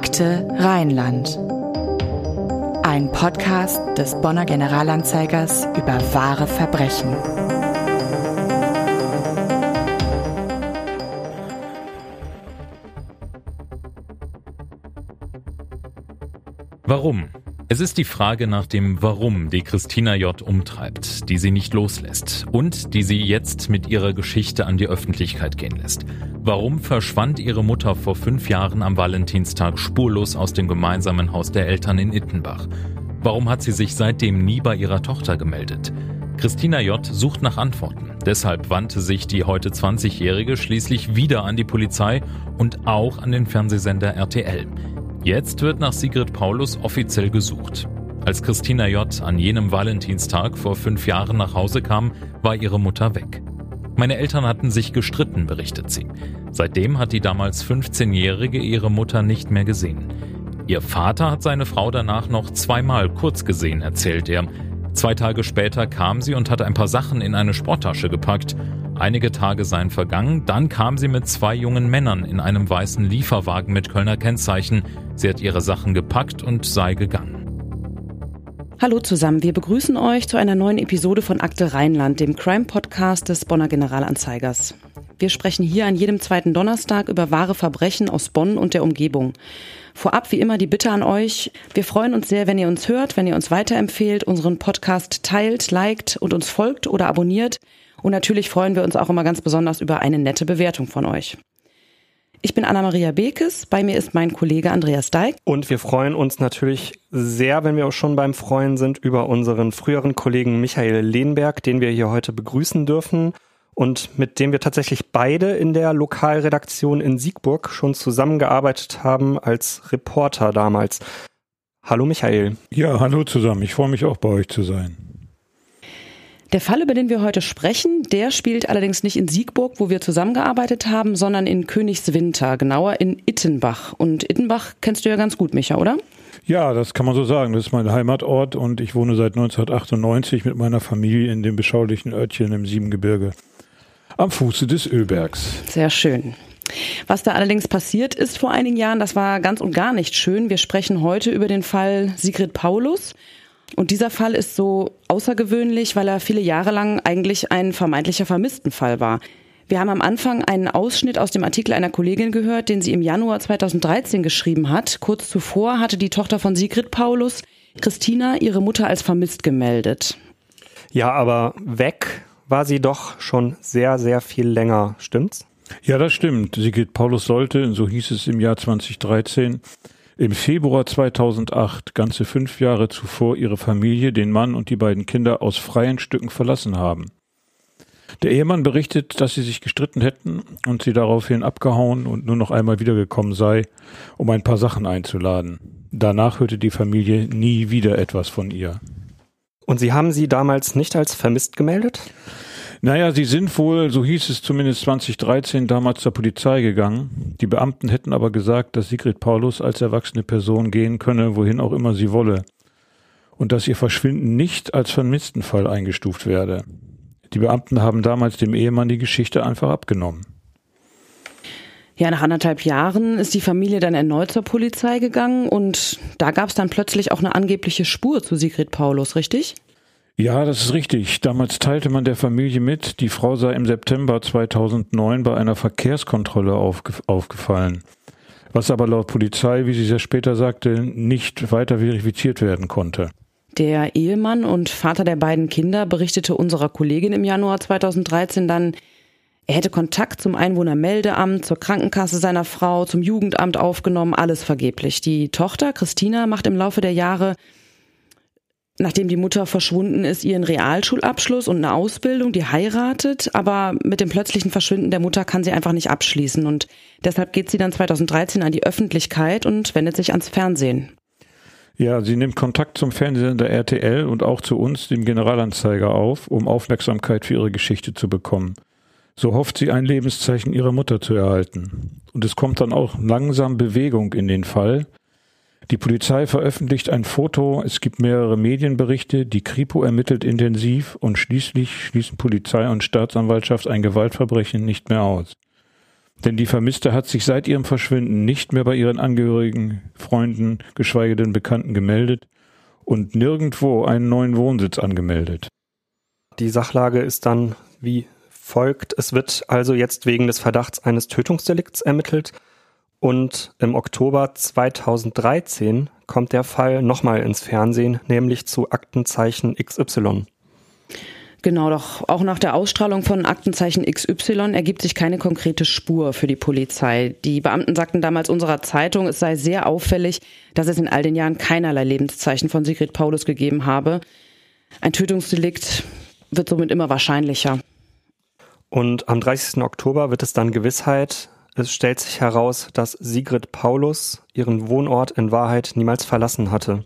Akte Rheinland. Ein Podcast des Bonner Generalanzeigers über wahre Verbrechen. Warum? Es ist die Frage nach dem Warum, die Christina J. umtreibt, die sie nicht loslässt und die sie jetzt mit ihrer Geschichte an die Öffentlichkeit gehen lässt. Warum verschwand ihre Mutter vor fünf Jahren am Valentinstag spurlos aus dem gemeinsamen Haus der Eltern in Ittenbach? Warum hat sie sich seitdem nie bei ihrer Tochter gemeldet? Christina J. sucht nach Antworten. Deshalb wandte sich die heute 20-Jährige schließlich wieder an die Polizei und auch an den Fernsehsender RTL. Jetzt wird nach Sigrid Paulus offiziell gesucht. Als Christina J. an jenem Valentinstag vor fünf Jahren nach Hause kam, war ihre Mutter weg. Meine Eltern hatten sich gestritten, berichtet sie. Seitdem hat die damals 15-Jährige ihre Mutter nicht mehr gesehen. Ihr Vater hat seine Frau danach noch zweimal kurz gesehen, erzählt er. Zwei Tage später kam sie und hat ein paar Sachen in eine Sporttasche gepackt. Einige Tage seien vergangen, dann kam sie mit zwei jungen Männern in einem weißen Lieferwagen mit Kölner Kennzeichen. Sie hat ihre Sachen gepackt und sei gegangen. Hallo zusammen, wir begrüßen euch zu einer neuen Episode von Akte Rheinland, dem Crime-Podcast des Bonner Generalanzeigers. Wir sprechen hier an jedem zweiten Donnerstag über wahre Verbrechen aus Bonn und der Umgebung. Vorab wie immer die Bitte an euch. Wir freuen uns sehr, wenn ihr uns hört, wenn ihr uns weiterempfehlt, unseren Podcast teilt, liked und uns folgt oder abonniert. Und natürlich freuen wir uns auch immer ganz besonders über eine nette Bewertung von euch. Ich bin Anna-Maria Bekes, bei mir ist mein Kollege Andreas Deik. Und wir freuen uns natürlich sehr, wenn wir auch schon beim Freuen sind, über unseren früheren Kollegen Michael Lehnberg, den wir hier heute begrüßen dürfen und mit dem wir tatsächlich beide in der Lokalredaktion in Siegburg schon zusammengearbeitet haben als Reporter damals. Hallo Michael. Ja, hallo zusammen. Ich freue mich auch bei euch zu sein. Der Fall, über den wir heute sprechen, der spielt allerdings nicht in Siegburg, wo wir zusammengearbeitet haben, sondern in Königswinter, genauer in Ittenbach. Und Ittenbach kennst du ja ganz gut, Micha, oder? Ja, das kann man so sagen. Das ist mein Heimatort und ich wohne seit 1998 mit meiner Familie in dem beschaulichen Örtchen im Siebengebirge am Fuße des Ölbergs. Sehr schön. Was da allerdings passiert ist vor einigen Jahren, das war ganz und gar nicht schön. Wir sprechen heute über den Fall Sigrid Paulus. Und dieser Fall ist so außergewöhnlich, weil er viele Jahre lang eigentlich ein vermeintlicher Vermisstenfall war. Wir haben am Anfang einen Ausschnitt aus dem Artikel einer Kollegin gehört, den sie im Januar 2013 geschrieben hat. Kurz zuvor hatte die Tochter von Sigrid Paulus, Christina, ihre Mutter als vermisst gemeldet. Ja, aber weg war sie doch schon sehr, sehr viel länger, stimmt's? Ja, das stimmt. Sigrid Paulus sollte, so hieß es im Jahr 2013, im Februar 2008, ganze fünf Jahre zuvor, ihre Familie, den Mann und die beiden Kinder aus freien Stücken verlassen haben. Der Ehemann berichtet, dass sie sich gestritten hätten und sie daraufhin abgehauen und nur noch einmal wiedergekommen sei, um ein paar Sachen einzuladen. Danach hörte die Familie nie wieder etwas von ihr. Und Sie haben sie damals nicht als vermisst gemeldet? Naja, sie sind wohl, so hieß es zumindest 2013, damals zur Polizei gegangen. Die Beamten hätten aber gesagt, dass Sigrid Paulus als erwachsene Person gehen könne, wohin auch immer sie wolle. Und dass ihr Verschwinden nicht als Vermisstenfall eingestuft werde. Die Beamten haben damals dem Ehemann die Geschichte einfach abgenommen. Ja, nach anderthalb Jahren ist die Familie dann erneut zur Polizei gegangen und da gab es dann plötzlich auch eine angebliche Spur zu Sigrid Paulus, richtig? Ja, das ist richtig. Damals teilte man der Familie mit, die Frau sei im September 2009 bei einer Verkehrskontrolle aufge aufgefallen. Was aber laut Polizei, wie sie sehr später sagte, nicht weiter verifiziert werden konnte. Der Ehemann und Vater der beiden Kinder berichtete unserer Kollegin im Januar 2013 dann, er hätte Kontakt zum Einwohnermeldeamt, zur Krankenkasse seiner Frau, zum Jugendamt aufgenommen, alles vergeblich. Die Tochter, Christina, macht im Laufe der Jahre nachdem die Mutter verschwunden ist, ihren Realschulabschluss und eine Ausbildung, die heiratet, aber mit dem plötzlichen Verschwinden der Mutter kann sie einfach nicht abschließen und deshalb geht sie dann 2013 an die Öffentlichkeit und wendet sich ans Fernsehen. Ja, sie nimmt Kontakt zum Fernsehen der RTL und auch zu uns, dem Generalanzeiger, auf, um Aufmerksamkeit für ihre Geschichte zu bekommen. So hofft sie ein Lebenszeichen ihrer Mutter zu erhalten. Und es kommt dann auch langsam Bewegung in den Fall, die Polizei veröffentlicht ein Foto, es gibt mehrere Medienberichte, die Kripo ermittelt intensiv und schließlich schließen Polizei und Staatsanwaltschaft ein Gewaltverbrechen nicht mehr aus. Denn die Vermisste hat sich seit ihrem Verschwinden nicht mehr bei ihren Angehörigen, Freunden, geschweige denn Bekannten gemeldet und nirgendwo einen neuen Wohnsitz angemeldet. Die Sachlage ist dann wie folgt. Es wird also jetzt wegen des Verdachts eines Tötungsdelikts ermittelt und im Oktober 2013 kommt der Fall nochmal ins Fernsehen, nämlich zu Aktenzeichen XY. Genau, doch auch nach der Ausstrahlung von Aktenzeichen XY ergibt sich keine konkrete Spur für die Polizei. Die Beamten sagten damals unserer Zeitung, es sei sehr auffällig, dass es in all den Jahren keinerlei Lebenszeichen von Sigrid Paulus gegeben habe. Ein Tötungsdelikt wird somit immer wahrscheinlicher. Und am 30. Oktober wird es dann Gewissheit. Es stellt sich heraus, dass Sigrid Paulus ihren Wohnort in Wahrheit niemals verlassen hatte.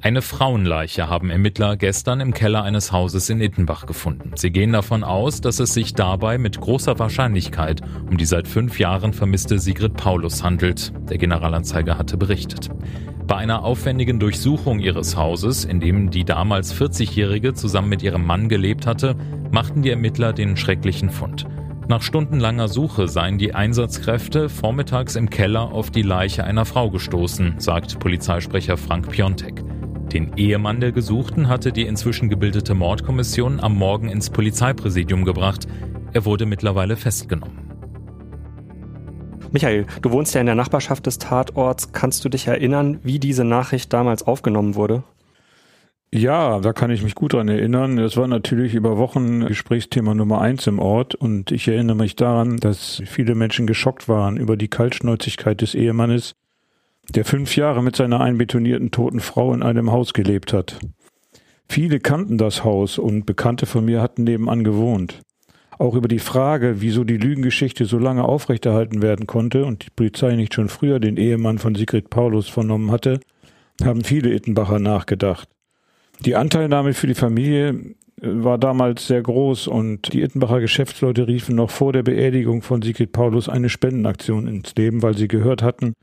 Eine Frauenleiche haben Ermittler gestern im Keller eines Hauses in Ittenbach gefunden. Sie gehen davon aus, dass es sich dabei mit großer Wahrscheinlichkeit um die seit fünf Jahren vermisste Sigrid Paulus handelt. Der Generalanzeiger hatte berichtet. Bei einer aufwendigen Durchsuchung ihres Hauses, in dem die damals 40-Jährige zusammen mit ihrem Mann gelebt hatte, machten die Ermittler den schrecklichen Fund. Nach stundenlanger Suche seien die Einsatzkräfte vormittags im Keller auf die Leiche einer Frau gestoßen, sagt Polizeisprecher Frank Piontek. Den Ehemann der Gesuchten hatte die inzwischen gebildete Mordkommission am Morgen ins Polizeipräsidium gebracht. Er wurde mittlerweile festgenommen. Michael, du wohnst ja in der Nachbarschaft des Tatorts. Kannst du dich erinnern, wie diese Nachricht damals aufgenommen wurde? Ja, da kann ich mich gut dran erinnern. Das war natürlich über Wochen Gesprächsthema Nummer eins im Ort und ich erinnere mich daran, dass viele Menschen geschockt waren über die Kaltschnäuzigkeit des Ehemannes, der fünf Jahre mit seiner einbetonierten toten Frau in einem Haus gelebt hat. Viele kannten das Haus und Bekannte von mir hatten nebenan gewohnt. Auch über die Frage, wieso die Lügengeschichte so lange aufrechterhalten werden konnte und die Polizei nicht schon früher den Ehemann von Sigrid Paulus vernommen hatte, haben viele Ittenbacher nachgedacht. Die Anteilnahme für die Familie äh, war damals sehr groß und die Ittenbacher Geschäftsleute riefen noch vor der Beerdigung von Sigrid Paulus eine Spendenaktion ins Leben, weil sie gehört hatten,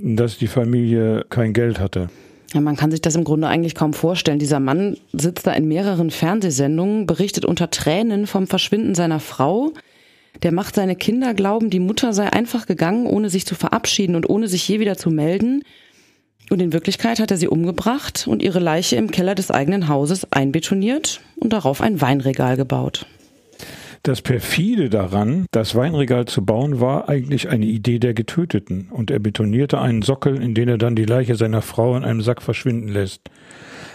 dass die Familie kein Geld hatte. Ja, man kann sich das im Grunde eigentlich kaum vorstellen. Dieser Mann sitzt da in mehreren Fernsehsendungen, berichtet unter Tränen vom Verschwinden seiner Frau. Der macht seine Kinder glauben, die Mutter sei einfach gegangen, ohne sich zu verabschieden und ohne sich je wieder zu melden. Und in Wirklichkeit hat er sie umgebracht und ihre Leiche im Keller des eigenen Hauses einbetoniert und darauf ein Weinregal gebaut. Das perfide daran, das Weinregal zu bauen, war eigentlich eine Idee der Getöteten, und er betonierte einen Sockel, in den er dann die Leiche seiner Frau in einem Sack verschwinden lässt.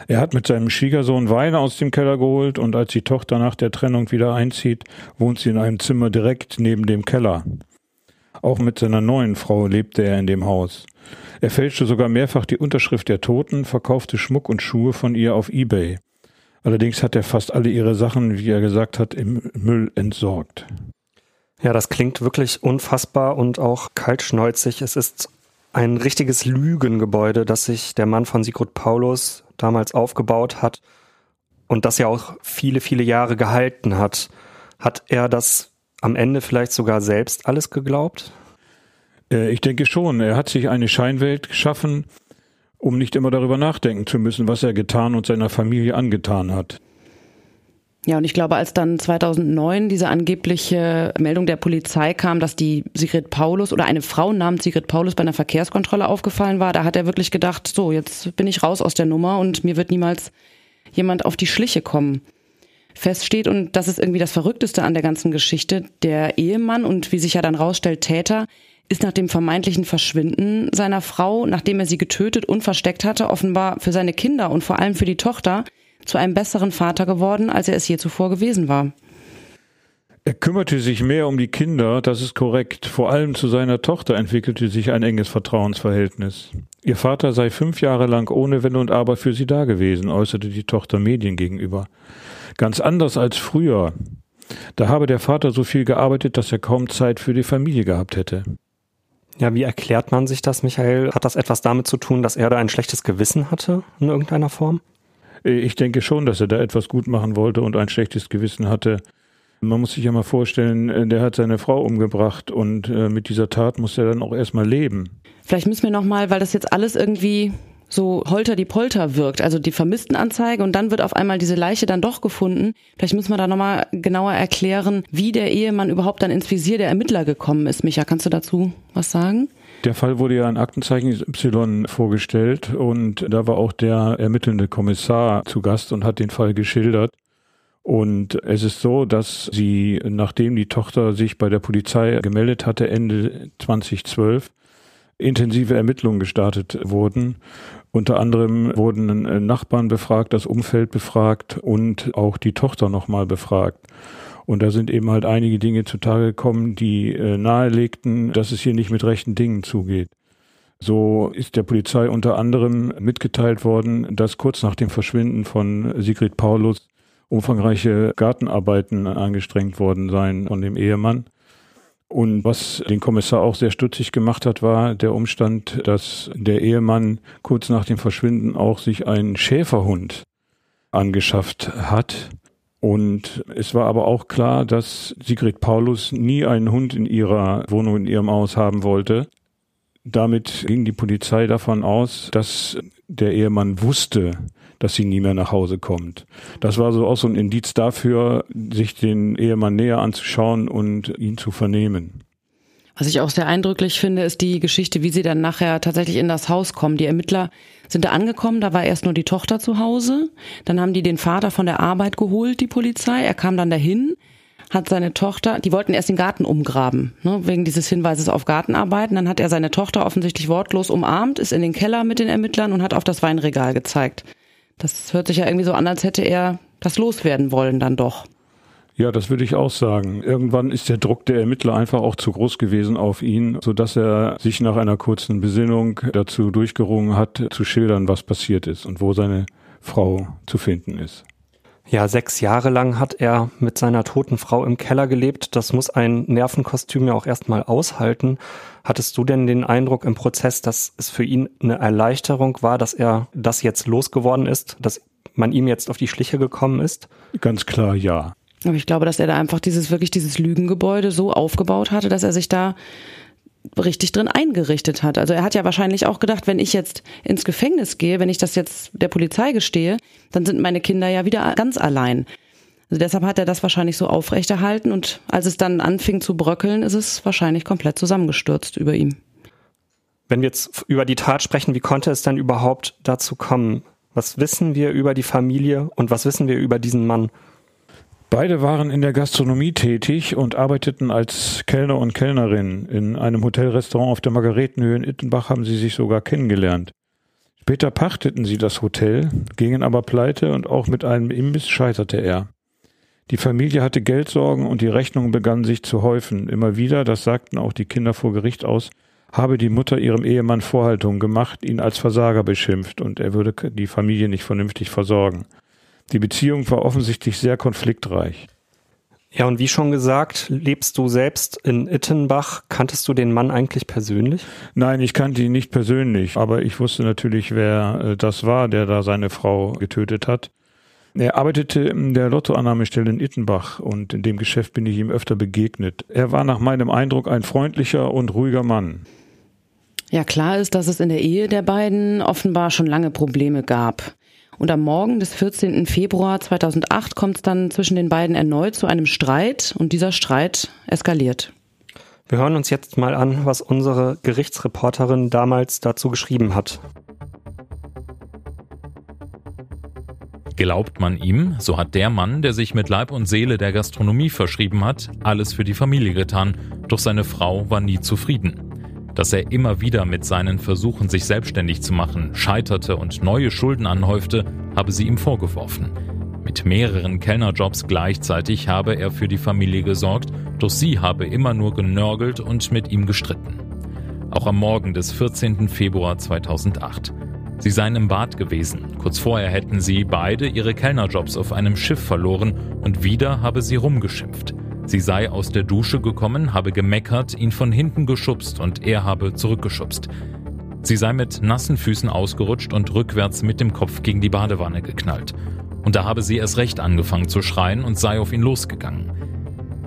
Er hat mit seinem Schwiegersohn Wein aus dem Keller geholt, und als die Tochter nach der Trennung wieder einzieht, wohnt sie in einem Zimmer direkt neben dem Keller. Auch mit seiner neuen Frau lebte er in dem Haus. Er fälschte sogar mehrfach die Unterschrift der Toten, verkaufte Schmuck und Schuhe von ihr auf eBay. Allerdings hat er fast alle ihre Sachen, wie er gesagt hat, im Müll entsorgt. Ja, das klingt wirklich unfassbar und auch kaltschnäuzig. Es ist ein richtiges Lügengebäude, das sich der Mann von Sigurd Paulus damals aufgebaut hat und das ja auch viele, viele Jahre gehalten hat. Hat er das am Ende vielleicht sogar selbst alles geglaubt? Äh, ich denke schon. Er hat sich eine Scheinwelt geschaffen, um nicht immer darüber nachdenken zu müssen, was er getan und seiner Familie angetan hat. Ja, und ich glaube, als dann 2009 diese angebliche Meldung der Polizei kam, dass die Sigrid Paulus oder eine Frau namens Sigrid Paulus bei einer Verkehrskontrolle aufgefallen war, da hat er wirklich gedacht, so, jetzt bin ich raus aus der Nummer und mir wird niemals jemand auf die Schliche kommen. Fest steht, und das ist irgendwie das Verrückteste an der ganzen Geschichte, der Ehemann und wie sich ja dann rausstellt, Täter, ist nach dem vermeintlichen Verschwinden seiner Frau, nachdem er sie getötet und versteckt hatte, offenbar für seine Kinder und vor allem für die Tochter zu einem besseren Vater geworden, als er es je zuvor gewesen war. Er kümmerte sich mehr um die Kinder, das ist korrekt. Vor allem zu seiner Tochter entwickelte sich ein enges Vertrauensverhältnis. Ihr Vater sei fünf Jahre lang ohne Wenn und Aber für sie dagewesen, äußerte die Tochter Medien gegenüber. Ganz anders als früher. Da habe der Vater so viel gearbeitet, dass er kaum Zeit für die Familie gehabt hätte. Ja, wie erklärt man sich das, Michael? Hat das etwas damit zu tun, dass er da ein schlechtes Gewissen hatte in irgendeiner Form? Ich denke schon, dass er da etwas gut machen wollte und ein schlechtes Gewissen hatte. Man muss sich ja mal vorstellen, der hat seine Frau umgebracht und äh, mit dieser Tat muss er dann auch erstmal leben. Vielleicht müssen wir nochmal, weil das jetzt alles irgendwie so holter die Polter wirkt, also die Vermisstenanzeige und dann wird auf einmal diese Leiche dann doch gefunden. Vielleicht muss man da nochmal genauer erklären, wie der Ehemann überhaupt dann ins Visier der Ermittler gekommen ist. Micha, kannst du dazu was sagen? Der Fall wurde ja in Aktenzeichen Y vorgestellt und da war auch der ermittelnde Kommissar zu Gast und hat den Fall geschildert. Und es ist so, dass sie, nachdem die Tochter sich bei der Polizei gemeldet hatte, Ende 2012, intensive Ermittlungen gestartet wurden. Unter anderem wurden Nachbarn befragt, das Umfeld befragt und auch die Tochter nochmal befragt. Und da sind eben halt einige Dinge zutage gekommen, die äh, nahelegten, dass es hier nicht mit rechten Dingen zugeht. So ist der Polizei unter anderem mitgeteilt worden, dass kurz nach dem Verschwinden von Sigrid Paulus umfangreiche Gartenarbeiten angestrengt worden seien von dem Ehemann. Und was den Kommissar auch sehr stutzig gemacht hat, war der Umstand, dass der Ehemann kurz nach dem Verschwinden auch sich einen Schäferhund angeschafft hat und es war aber auch klar, dass Sigrid Paulus nie einen Hund in ihrer Wohnung, in ihrem Haus haben wollte. Damit ging die Polizei davon aus, dass der Ehemann wusste, dass sie nie mehr nach Hause kommt. Das war so auch so ein Indiz dafür, sich den Ehemann näher anzuschauen und ihn zu vernehmen. Was ich auch sehr eindrücklich finde, ist die Geschichte, wie sie dann nachher tatsächlich in das Haus kommen. Die Ermittler sind da angekommen, da war erst nur die Tochter zu Hause. Dann haben die den Vater von der Arbeit geholt, die Polizei. Er kam dann dahin, hat seine Tochter, die wollten erst den Garten umgraben, ne, wegen dieses Hinweises auf Gartenarbeiten. Dann hat er seine Tochter offensichtlich wortlos umarmt, ist in den Keller mit den Ermittlern und hat auf das Weinregal gezeigt. Das hört sich ja irgendwie so an, als hätte er das loswerden wollen dann doch. Ja, das würde ich auch sagen. Irgendwann ist der Druck der Ermittler einfach auch zu groß gewesen auf ihn, so dass er sich nach einer kurzen Besinnung dazu durchgerungen hat, zu schildern, was passiert ist und wo seine Frau zu finden ist. Ja, sechs Jahre lang hat er mit seiner toten Frau im Keller gelebt. Das muss ein Nervenkostüm ja auch erstmal aushalten. Hattest du denn den Eindruck im Prozess, dass es für ihn eine Erleichterung war, dass er das jetzt losgeworden ist, dass man ihm jetzt auf die Schliche gekommen ist? Ganz klar, ja. Aber ich glaube, dass er da einfach dieses, wirklich dieses Lügengebäude so aufgebaut hatte, dass er sich da richtig drin eingerichtet hat. Also er hat ja wahrscheinlich auch gedacht, wenn ich jetzt ins Gefängnis gehe, wenn ich das jetzt der Polizei gestehe, dann sind meine Kinder ja wieder ganz allein. Also deshalb hat er das wahrscheinlich so aufrechterhalten und als es dann anfing zu bröckeln, ist es wahrscheinlich komplett zusammengestürzt über ihm. Wenn wir jetzt über die Tat sprechen, wie konnte es dann überhaupt dazu kommen? Was wissen wir über die Familie und was wissen wir über diesen Mann? Beide waren in der Gastronomie tätig und arbeiteten als Kellner und Kellnerin. In einem Hotelrestaurant auf der Margaretenhöhe in Ittenbach haben sie sich sogar kennengelernt. Später pachteten sie das Hotel, gingen aber pleite und auch mit einem Imbiss scheiterte er. Die Familie hatte Geldsorgen und die Rechnungen begannen sich zu häufen. Immer wieder, das sagten auch die Kinder vor Gericht aus, habe die Mutter ihrem Ehemann Vorhaltungen gemacht, ihn als Versager beschimpft und er würde die Familie nicht vernünftig versorgen. Die Beziehung war offensichtlich sehr konfliktreich. Ja, und wie schon gesagt, lebst du selbst in Ittenbach. Kanntest du den Mann eigentlich persönlich? Nein, ich kannte ihn nicht persönlich, aber ich wusste natürlich, wer äh, das war, der da seine Frau getötet hat. Er arbeitete in der Lottoannahmestelle in Ittenbach und in dem Geschäft bin ich ihm öfter begegnet. Er war nach meinem Eindruck ein freundlicher und ruhiger Mann. Ja, klar ist, dass es in der Ehe der beiden offenbar schon lange Probleme gab. Und am Morgen des 14. Februar 2008 kommt es dann zwischen den beiden erneut zu einem Streit und dieser Streit eskaliert. Wir hören uns jetzt mal an, was unsere Gerichtsreporterin damals dazu geschrieben hat. Glaubt man ihm, so hat der Mann, der sich mit Leib und Seele der Gastronomie verschrieben hat, alles für die Familie getan, doch seine Frau war nie zufrieden. Dass er immer wieder mit seinen Versuchen, sich selbstständig zu machen, scheiterte und neue Schulden anhäufte, habe sie ihm vorgeworfen. Mit mehreren Kellnerjobs gleichzeitig habe er für die Familie gesorgt, doch sie habe immer nur genörgelt und mit ihm gestritten. Auch am Morgen des 14. Februar 2008. Sie seien im Bad gewesen. Kurz vorher hätten sie beide ihre Kellnerjobs auf einem Schiff verloren und wieder habe sie rumgeschimpft. Sie sei aus der Dusche gekommen, habe gemeckert, ihn von hinten geschubst und er habe zurückgeschubst. Sie sei mit nassen Füßen ausgerutscht und rückwärts mit dem Kopf gegen die Badewanne geknallt. Und da habe sie erst recht angefangen zu schreien und sei auf ihn losgegangen.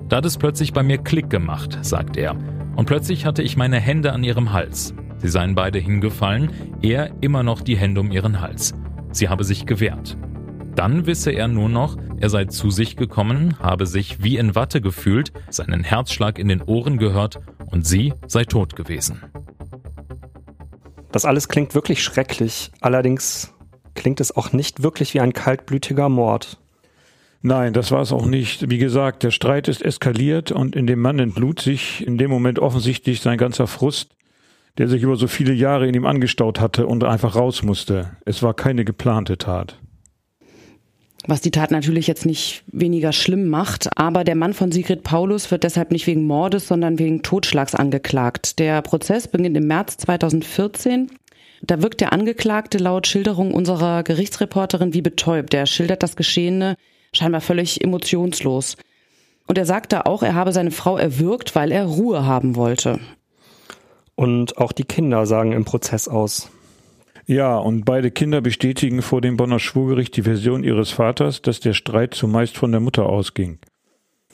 Da hat es plötzlich bei mir Klick gemacht, sagt er. Und plötzlich hatte ich meine Hände an ihrem Hals. Sie seien beide hingefallen, er immer noch die Hände um ihren Hals. Sie habe sich gewehrt. Dann wisse er nur noch, er sei zu sich gekommen, habe sich wie in Watte gefühlt, seinen Herzschlag in den Ohren gehört und sie sei tot gewesen. Das alles klingt wirklich schrecklich. Allerdings klingt es auch nicht wirklich wie ein kaltblütiger Mord. Nein, das war es auch nicht. Wie gesagt, der Streit ist eskaliert und in dem Mann entlud sich in dem Moment offensichtlich sein ganzer Frust, der sich über so viele Jahre in ihm angestaut hatte und einfach raus musste. Es war keine geplante Tat. Was die Tat natürlich jetzt nicht weniger schlimm macht, aber der Mann von Sigrid Paulus wird deshalb nicht wegen Mordes, sondern wegen Totschlags angeklagt. Der Prozess beginnt im März 2014. Da wirkt der Angeklagte laut Schilderung unserer Gerichtsreporterin wie betäubt. Er schildert das Geschehene scheinbar völlig emotionslos. Und er sagte auch, er habe seine Frau erwürgt, weil er Ruhe haben wollte. Und auch die Kinder sagen im Prozess aus. Ja, und beide Kinder bestätigen vor dem Bonner Schwurgericht die Version ihres Vaters, dass der Streit zumeist von der Mutter ausging.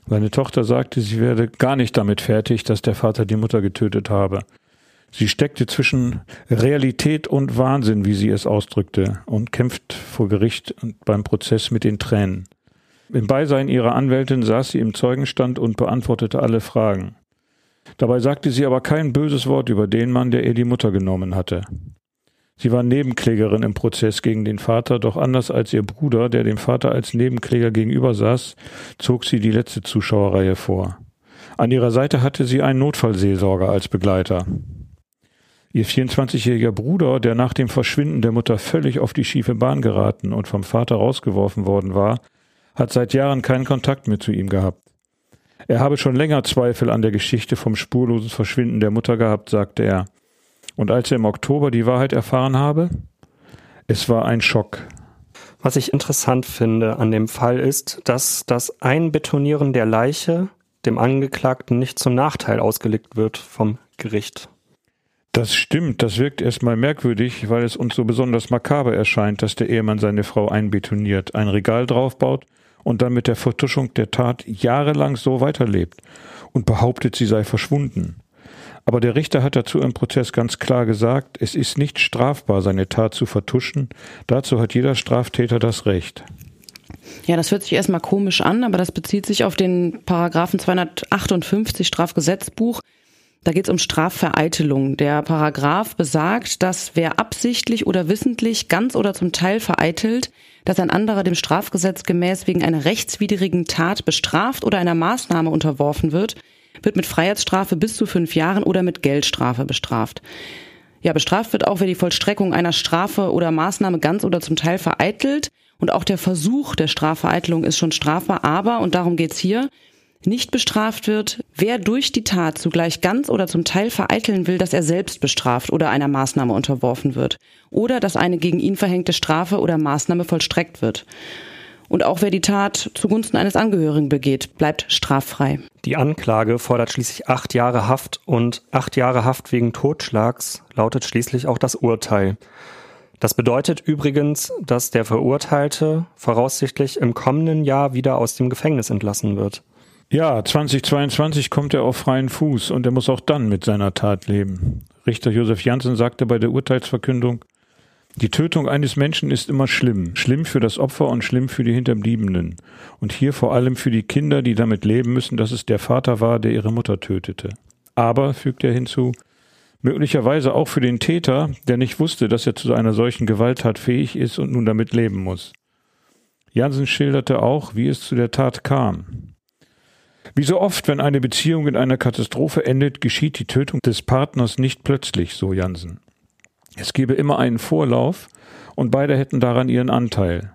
Seine Tochter sagte, sie werde gar nicht damit fertig, dass der Vater die Mutter getötet habe. Sie steckte zwischen Realität und Wahnsinn, wie sie es ausdrückte, und kämpft vor Gericht und beim Prozess mit den Tränen. Im Beisein ihrer Anwältin saß sie im Zeugenstand und beantwortete alle Fragen. Dabei sagte sie aber kein böses Wort über den Mann, der ihr die Mutter genommen hatte. Sie war Nebenklägerin im Prozess gegen den Vater, doch anders als ihr Bruder, der dem Vater als Nebenkläger gegenüber saß, zog sie die letzte Zuschauerreihe vor. An ihrer Seite hatte sie einen Notfallseelsorger als Begleiter. Ihr 24-jähriger Bruder, der nach dem Verschwinden der Mutter völlig auf die schiefe Bahn geraten und vom Vater rausgeworfen worden war, hat seit Jahren keinen Kontakt mehr zu ihm gehabt. Er habe schon länger Zweifel an der Geschichte vom spurlosen Verschwinden der Mutter gehabt, sagte er. Und als er im Oktober die Wahrheit erfahren habe, es war ein Schock. Was ich interessant finde an dem Fall ist, dass das Einbetonieren der Leiche dem Angeklagten nicht zum Nachteil ausgelegt wird vom Gericht. Das stimmt, das wirkt erstmal merkwürdig, weil es uns so besonders makaber erscheint, dass der Ehemann seine Frau einbetoniert, ein Regal draufbaut und dann mit der Vertuschung der Tat jahrelang so weiterlebt und behauptet, sie sei verschwunden. Aber der Richter hat dazu im Prozess ganz klar gesagt, es ist nicht strafbar, seine Tat zu vertuschen. Dazu hat jeder Straftäter das Recht. Ja, das hört sich erstmal komisch an, aber das bezieht sich auf den Paragraphen 258 Strafgesetzbuch. Da geht es um Strafvereitelung. Der Paragraph besagt, dass wer absichtlich oder wissentlich ganz oder zum Teil vereitelt, dass ein anderer dem Strafgesetz gemäß wegen einer rechtswidrigen Tat bestraft oder einer Maßnahme unterworfen wird, wird mit Freiheitsstrafe bis zu fünf Jahren oder mit Geldstrafe bestraft. Ja, bestraft wird auch, wer die Vollstreckung einer Strafe oder Maßnahme ganz oder zum Teil vereitelt. Und auch der Versuch der Strafvereitelung ist schon strafbar, aber, und darum geht's hier, nicht bestraft wird, wer durch die Tat zugleich ganz oder zum Teil vereiteln will, dass er selbst bestraft oder einer Maßnahme unterworfen wird oder dass eine gegen ihn verhängte Strafe oder Maßnahme vollstreckt wird. Und auch wer die Tat zugunsten eines Angehörigen begeht, bleibt straffrei. Die Anklage fordert schließlich acht Jahre Haft und acht Jahre Haft wegen Totschlags lautet schließlich auch das Urteil. Das bedeutet übrigens, dass der Verurteilte voraussichtlich im kommenden Jahr wieder aus dem Gefängnis entlassen wird. Ja, 2022 kommt er auf freien Fuß und er muss auch dann mit seiner Tat leben. Richter Josef Janssen sagte bei der Urteilsverkündung, die Tötung eines Menschen ist immer schlimm, schlimm für das Opfer und schlimm für die Hinterbliebenen. Und hier vor allem für die Kinder, die damit leben müssen, dass es der Vater war, der ihre Mutter tötete. Aber, fügt er hinzu, möglicherweise auch für den Täter, der nicht wusste, dass er zu einer solchen Gewalttat fähig ist und nun damit leben muss. Jansen schilderte auch, wie es zu der Tat kam. Wie so oft, wenn eine Beziehung in einer Katastrophe endet, geschieht die Tötung des Partners nicht plötzlich, so Jansen. Es gebe immer einen Vorlauf und beide hätten daran ihren Anteil.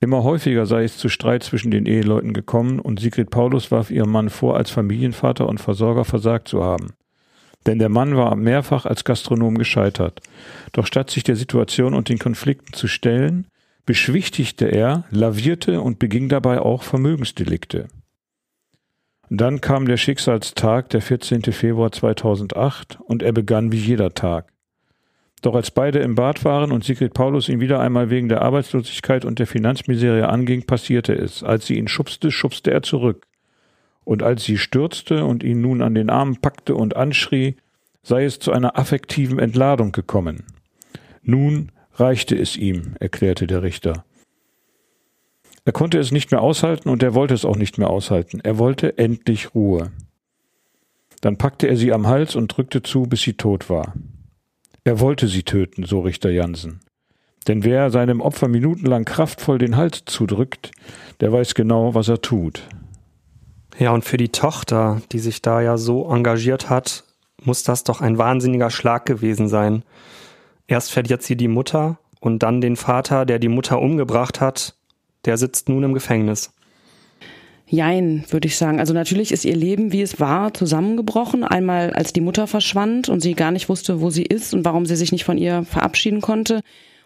Immer häufiger sei es zu Streit zwischen den Eheleuten gekommen und Sigrid Paulus warf ihrem Mann vor, als Familienvater und Versorger versagt zu haben. Denn der Mann war mehrfach als Gastronom gescheitert. Doch statt sich der Situation und den Konflikten zu stellen, beschwichtigte er, lavierte und beging dabei auch Vermögensdelikte. Dann kam der Schicksalstag, der 14. Februar 2008, und er begann wie jeder Tag. Doch als beide im Bad waren und Sigrid Paulus ihn wieder einmal wegen der Arbeitslosigkeit und der Finanzmiserie anging, passierte es. Als sie ihn schubste, schubste er zurück. Und als sie stürzte und ihn nun an den Armen packte und anschrie, sei es zu einer affektiven Entladung gekommen. Nun reichte es ihm, erklärte der Richter. Er konnte es nicht mehr aushalten und er wollte es auch nicht mehr aushalten. Er wollte endlich Ruhe. Dann packte er sie am Hals und drückte zu, bis sie tot war. Er wollte sie töten, so Richter Jansen. Denn wer seinem Opfer minutenlang kraftvoll den Hals zudrückt, der weiß genau, was er tut. Ja, und für die Tochter, die sich da ja so engagiert hat, muss das doch ein wahnsinniger Schlag gewesen sein. Erst verliert sie die Mutter und dann den Vater, der die Mutter umgebracht hat, der sitzt nun im Gefängnis. Jein, würde ich sagen. Also natürlich ist ihr Leben, wie es war, zusammengebrochen. Einmal als die Mutter verschwand und sie gar nicht wusste, wo sie ist und warum sie sich nicht von ihr verabschieden konnte.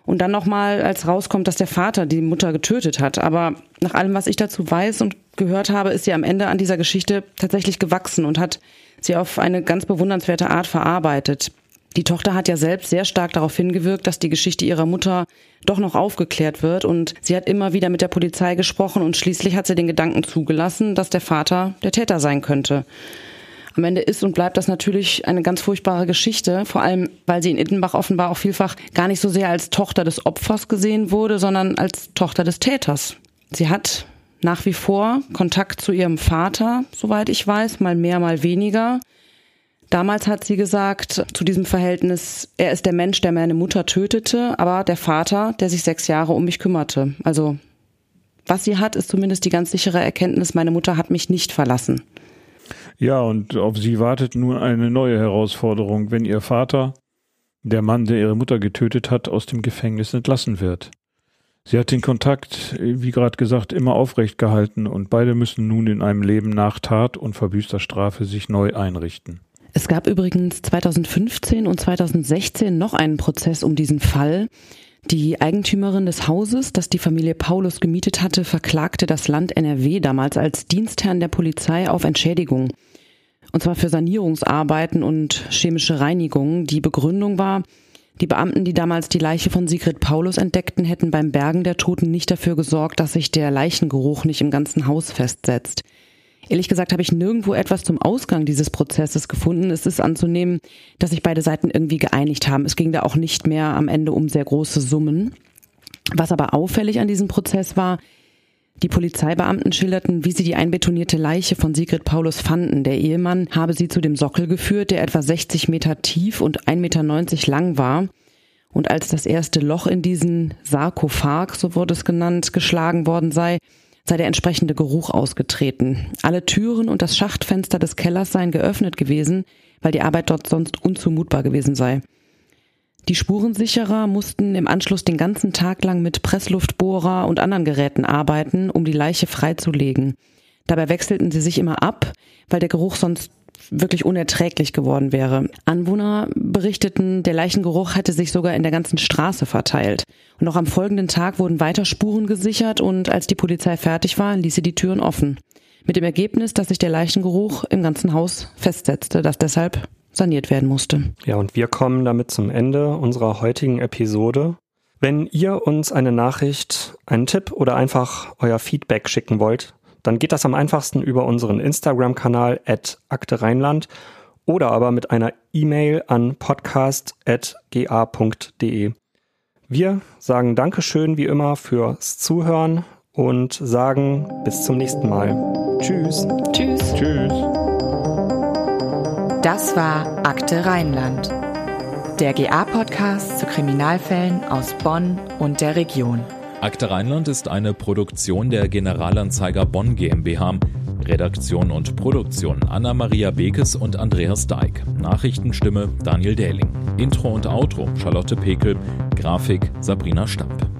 Und dann nochmal, als rauskommt, dass der Vater die Mutter getötet hat. Aber nach allem, was ich dazu weiß und gehört habe, ist sie am Ende an dieser Geschichte tatsächlich gewachsen und hat sie auf eine ganz bewundernswerte Art verarbeitet. Die Tochter hat ja selbst sehr stark darauf hingewirkt, dass die Geschichte ihrer Mutter doch noch aufgeklärt wird und sie hat immer wieder mit der Polizei gesprochen und schließlich hat sie den Gedanken zugelassen, dass der Vater der Täter sein könnte. Am Ende ist und bleibt das natürlich eine ganz furchtbare Geschichte, vor allem weil sie in Ittenbach offenbar auch vielfach gar nicht so sehr als Tochter des Opfers gesehen wurde, sondern als Tochter des Täters. Sie hat nach wie vor Kontakt zu ihrem Vater, soweit ich weiß, mal mehr, mal weniger. Damals hat sie gesagt zu diesem Verhältnis, er ist der Mensch, der meine Mutter tötete, aber der Vater, der sich sechs Jahre um mich kümmerte. Also was sie hat, ist zumindest die ganz sichere Erkenntnis, meine Mutter hat mich nicht verlassen. Ja, und auf sie wartet nun eine neue Herausforderung, wenn ihr Vater, der Mann, der ihre Mutter getötet hat, aus dem Gefängnis entlassen wird. Sie hat den Kontakt, wie gerade gesagt, immer aufrecht gehalten und beide müssen nun in einem Leben nach Tat und verbüßter Strafe sich neu einrichten. Es gab übrigens 2015 und 2016 noch einen Prozess um diesen Fall. Die Eigentümerin des Hauses, das die Familie Paulus gemietet hatte, verklagte das Land NRW damals als Dienstherrn der Polizei auf Entschädigung. Und zwar für Sanierungsarbeiten und chemische Reinigung. Die Begründung war, die Beamten, die damals die Leiche von Sigrid Paulus entdeckten, hätten beim Bergen der Toten nicht dafür gesorgt, dass sich der Leichengeruch nicht im ganzen Haus festsetzt. Ehrlich gesagt habe ich nirgendwo etwas zum Ausgang dieses Prozesses gefunden. Es ist anzunehmen, dass sich beide Seiten irgendwie geeinigt haben. Es ging da auch nicht mehr am Ende um sehr große Summen. Was aber auffällig an diesem Prozess war, die Polizeibeamten schilderten, wie sie die einbetonierte Leiche von Sigrid Paulus fanden. Der Ehemann habe sie zu dem Sockel geführt, der etwa 60 Meter tief und 1,90 Meter lang war. Und als das erste Loch in diesen Sarkophag, so wurde es genannt, geschlagen worden sei, sei der entsprechende Geruch ausgetreten. Alle Türen und das Schachtfenster des Kellers seien geöffnet gewesen, weil die Arbeit dort sonst unzumutbar gewesen sei. Die Spurensicherer mussten im Anschluss den ganzen Tag lang mit Pressluftbohrer und anderen Geräten arbeiten, um die Leiche freizulegen. Dabei wechselten sie sich immer ab, weil der Geruch sonst wirklich unerträglich geworden wäre. Anwohner berichteten, der Leichengeruch hätte sich sogar in der ganzen Straße verteilt. Und auch am folgenden Tag wurden weiter Spuren gesichert und als die Polizei fertig war, ließ sie die Türen offen. Mit dem Ergebnis, dass sich der Leichengeruch im ganzen Haus festsetzte, das deshalb saniert werden musste. Ja, und wir kommen damit zum Ende unserer heutigen Episode. Wenn ihr uns eine Nachricht, einen Tipp oder einfach euer Feedback schicken wollt, dann geht das am einfachsten über unseren Instagram-Kanal at Akte Rheinland oder aber mit einer E-Mail an podcast.ga.de. Wir sagen Dankeschön wie immer fürs Zuhören und sagen bis zum nächsten Mal. Tschüss. Tschüss. Tschüss. Das war Akte Rheinland, der GA-Podcast zu Kriminalfällen aus Bonn und der Region. Akte Rheinland ist eine Produktion der Generalanzeiger Bonn GmbH. Redaktion und Produktion Anna-Maria Bekes und Andreas Deik. Nachrichtenstimme Daniel Dähling. Intro und Outro Charlotte Pekel. Grafik Sabrina Stamp.